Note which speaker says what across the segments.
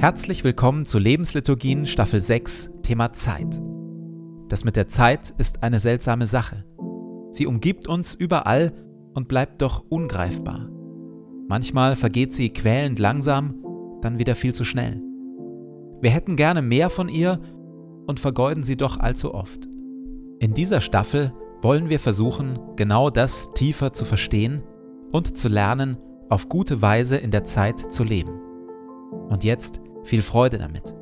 Speaker 1: Herzlich willkommen zu Lebensliturgien Staffel 6, Thema Zeit. Das mit der Zeit ist eine seltsame Sache. Sie umgibt uns überall und bleibt doch ungreifbar. Manchmal vergeht sie quälend langsam, dann wieder viel zu schnell. Wir hätten gerne mehr von ihr und vergeuden sie doch allzu oft. In dieser Staffel wollen wir versuchen, genau das tiefer zu verstehen und zu lernen, auf gute Weise in der Zeit zu leben. Und jetzt viel Freude damit.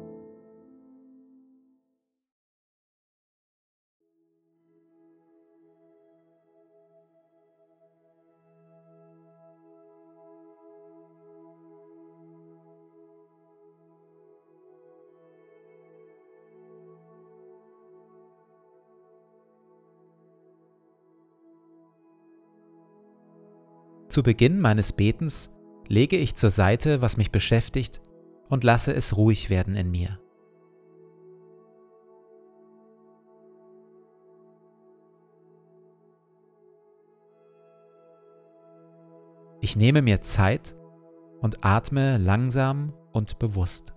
Speaker 1: Zu Beginn meines Betens lege ich zur Seite, was mich beschäftigt und lasse es ruhig werden in mir. Ich nehme mir Zeit und atme langsam und bewusst.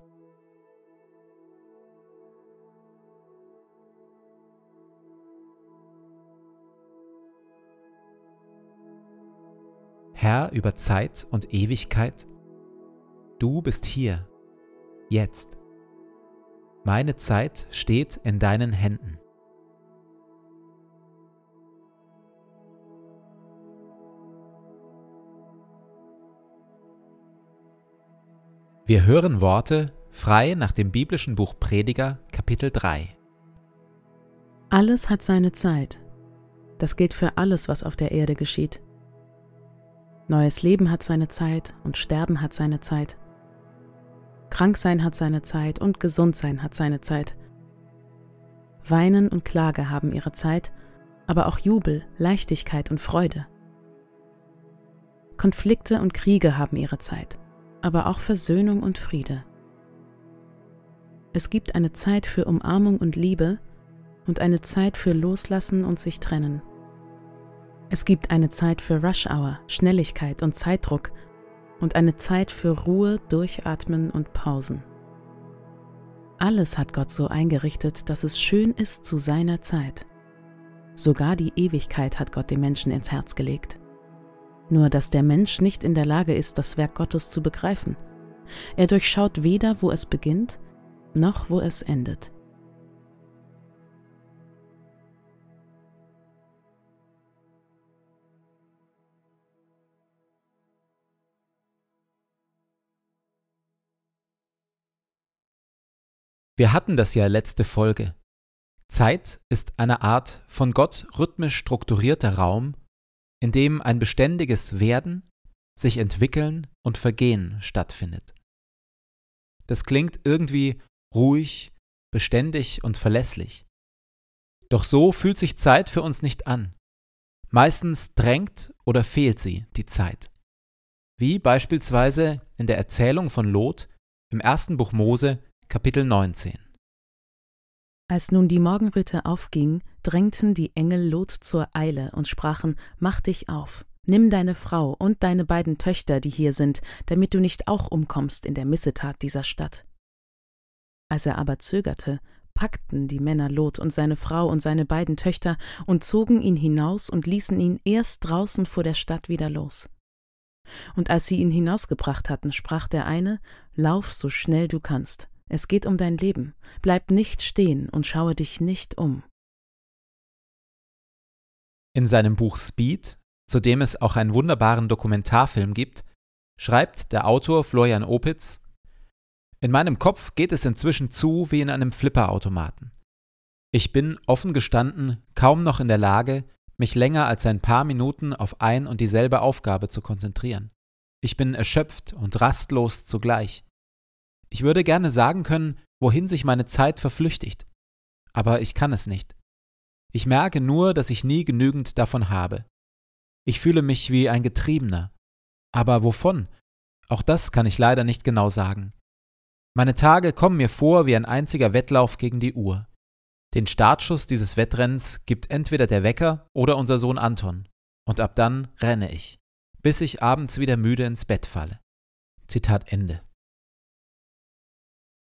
Speaker 1: Herr über Zeit und Ewigkeit, du bist hier jetzt. Meine Zeit steht in deinen Händen. Wir hören Worte frei nach dem biblischen Buch Prediger Kapitel 3.
Speaker 2: Alles hat seine Zeit. Das gilt für alles, was auf der Erde geschieht. Neues Leben hat seine Zeit und Sterben hat seine Zeit. Kranksein hat seine Zeit und Gesundsein hat seine Zeit. Weinen und Klage haben ihre Zeit, aber auch Jubel, Leichtigkeit und Freude. Konflikte und Kriege haben ihre Zeit, aber auch Versöhnung und Friede. Es gibt eine Zeit für Umarmung und Liebe und eine Zeit für Loslassen und sich trennen. Es gibt eine Zeit für Rush Hour, Schnelligkeit und Zeitdruck und eine Zeit für Ruhe, Durchatmen und Pausen. Alles hat Gott so eingerichtet, dass es schön ist zu seiner Zeit. Sogar die Ewigkeit hat Gott dem Menschen ins Herz gelegt. Nur dass der Mensch nicht in der Lage ist, das Werk Gottes zu begreifen. Er durchschaut weder, wo es beginnt, noch wo es endet.
Speaker 1: Wir hatten das ja letzte Folge. Zeit ist eine Art von Gott rhythmisch strukturierter Raum, in dem ein beständiges Werden, sich entwickeln und Vergehen stattfindet. Das klingt irgendwie ruhig, beständig und verlässlich. Doch so fühlt sich Zeit für uns nicht an. Meistens drängt oder fehlt sie, die Zeit. Wie beispielsweise in der Erzählung von Lot im ersten Buch Mose Kapitel 19
Speaker 2: Als nun die Morgenröte aufging, drängten die Engel Lot zur Eile und sprachen: Mach dich auf, nimm deine Frau und deine beiden Töchter, die hier sind, damit du nicht auch umkommst in der Missetat dieser Stadt. Als er aber zögerte, packten die Männer Lot und seine Frau und seine beiden Töchter und zogen ihn hinaus und ließen ihn erst draußen vor der Stadt wieder los. Und als sie ihn hinausgebracht hatten, sprach der eine: Lauf so schnell du kannst. Es geht um dein Leben. Bleib nicht stehen und schaue dich nicht um.
Speaker 1: In seinem Buch Speed, zu dem es auch einen wunderbaren Dokumentarfilm gibt, schreibt der Autor Florian Opitz, in meinem Kopf geht es inzwischen zu wie in einem Flipperautomaten. Ich bin, offen gestanden, kaum noch in der Lage, mich länger als ein paar Minuten auf ein und dieselbe Aufgabe zu konzentrieren. Ich bin erschöpft und rastlos zugleich. Ich würde gerne sagen können, wohin sich meine Zeit verflüchtigt, aber ich kann es nicht. Ich merke nur, dass ich nie genügend davon habe. Ich fühle mich wie ein Getriebener. Aber wovon? Auch das kann ich leider nicht genau sagen. Meine Tage kommen mir vor wie ein einziger Wettlauf gegen die Uhr. Den Startschuss dieses Wettrenns gibt entweder der Wecker oder unser Sohn Anton. Und ab dann renne ich, bis ich abends wieder müde ins Bett falle. Zitat Ende.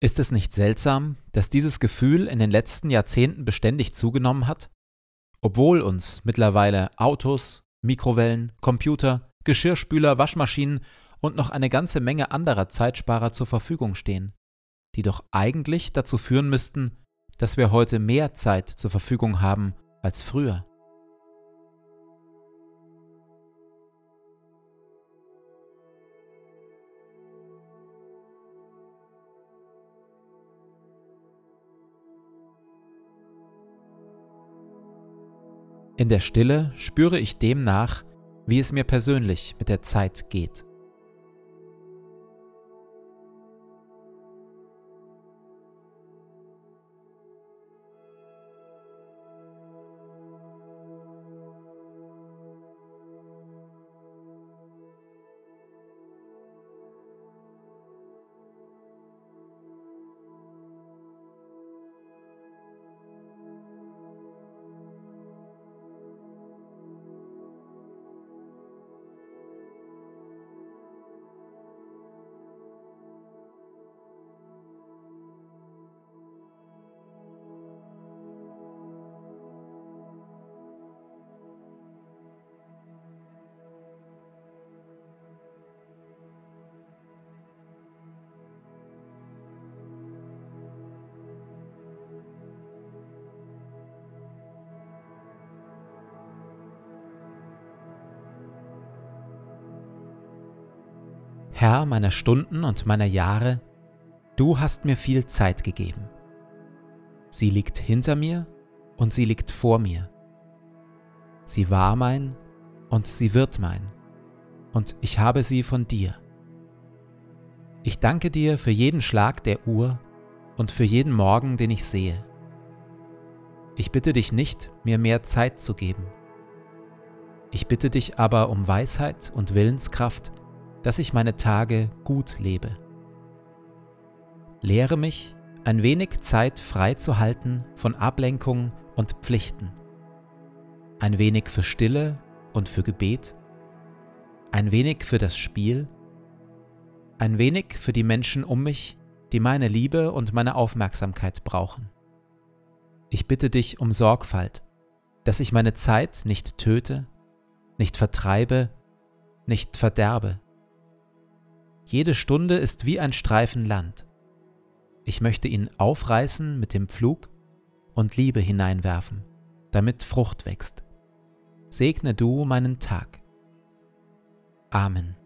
Speaker 1: Ist es nicht seltsam, dass dieses Gefühl in den letzten Jahrzehnten beständig zugenommen hat? Obwohl uns mittlerweile Autos, Mikrowellen, Computer, Geschirrspüler, Waschmaschinen und noch eine ganze Menge anderer Zeitsparer zur Verfügung stehen, die doch eigentlich dazu führen müssten, dass wir heute mehr Zeit zur Verfügung haben als früher. In der Stille spüre ich dem nach, wie es mir persönlich mit der Zeit geht. Herr meiner Stunden und meiner Jahre, du hast mir viel Zeit gegeben. Sie liegt hinter mir und sie liegt vor mir. Sie war mein und sie wird mein, und ich habe sie von dir. Ich danke dir für jeden Schlag der Uhr und für jeden Morgen, den ich sehe. Ich bitte dich nicht, mir mehr Zeit zu geben. Ich bitte dich aber um Weisheit und Willenskraft, dass ich meine Tage gut lebe. Lehre mich, ein wenig Zeit frei zu halten von Ablenkung und Pflichten. Ein wenig für Stille und für Gebet. Ein wenig für das Spiel. Ein wenig für die Menschen um mich, die meine Liebe und meine Aufmerksamkeit brauchen. Ich bitte dich um Sorgfalt, dass ich meine Zeit nicht töte, nicht vertreibe, nicht verderbe. Jede Stunde ist wie ein Streifen Land. Ich möchte ihn aufreißen mit dem Pflug und Liebe hineinwerfen, damit Frucht wächst. Segne du meinen Tag. Amen.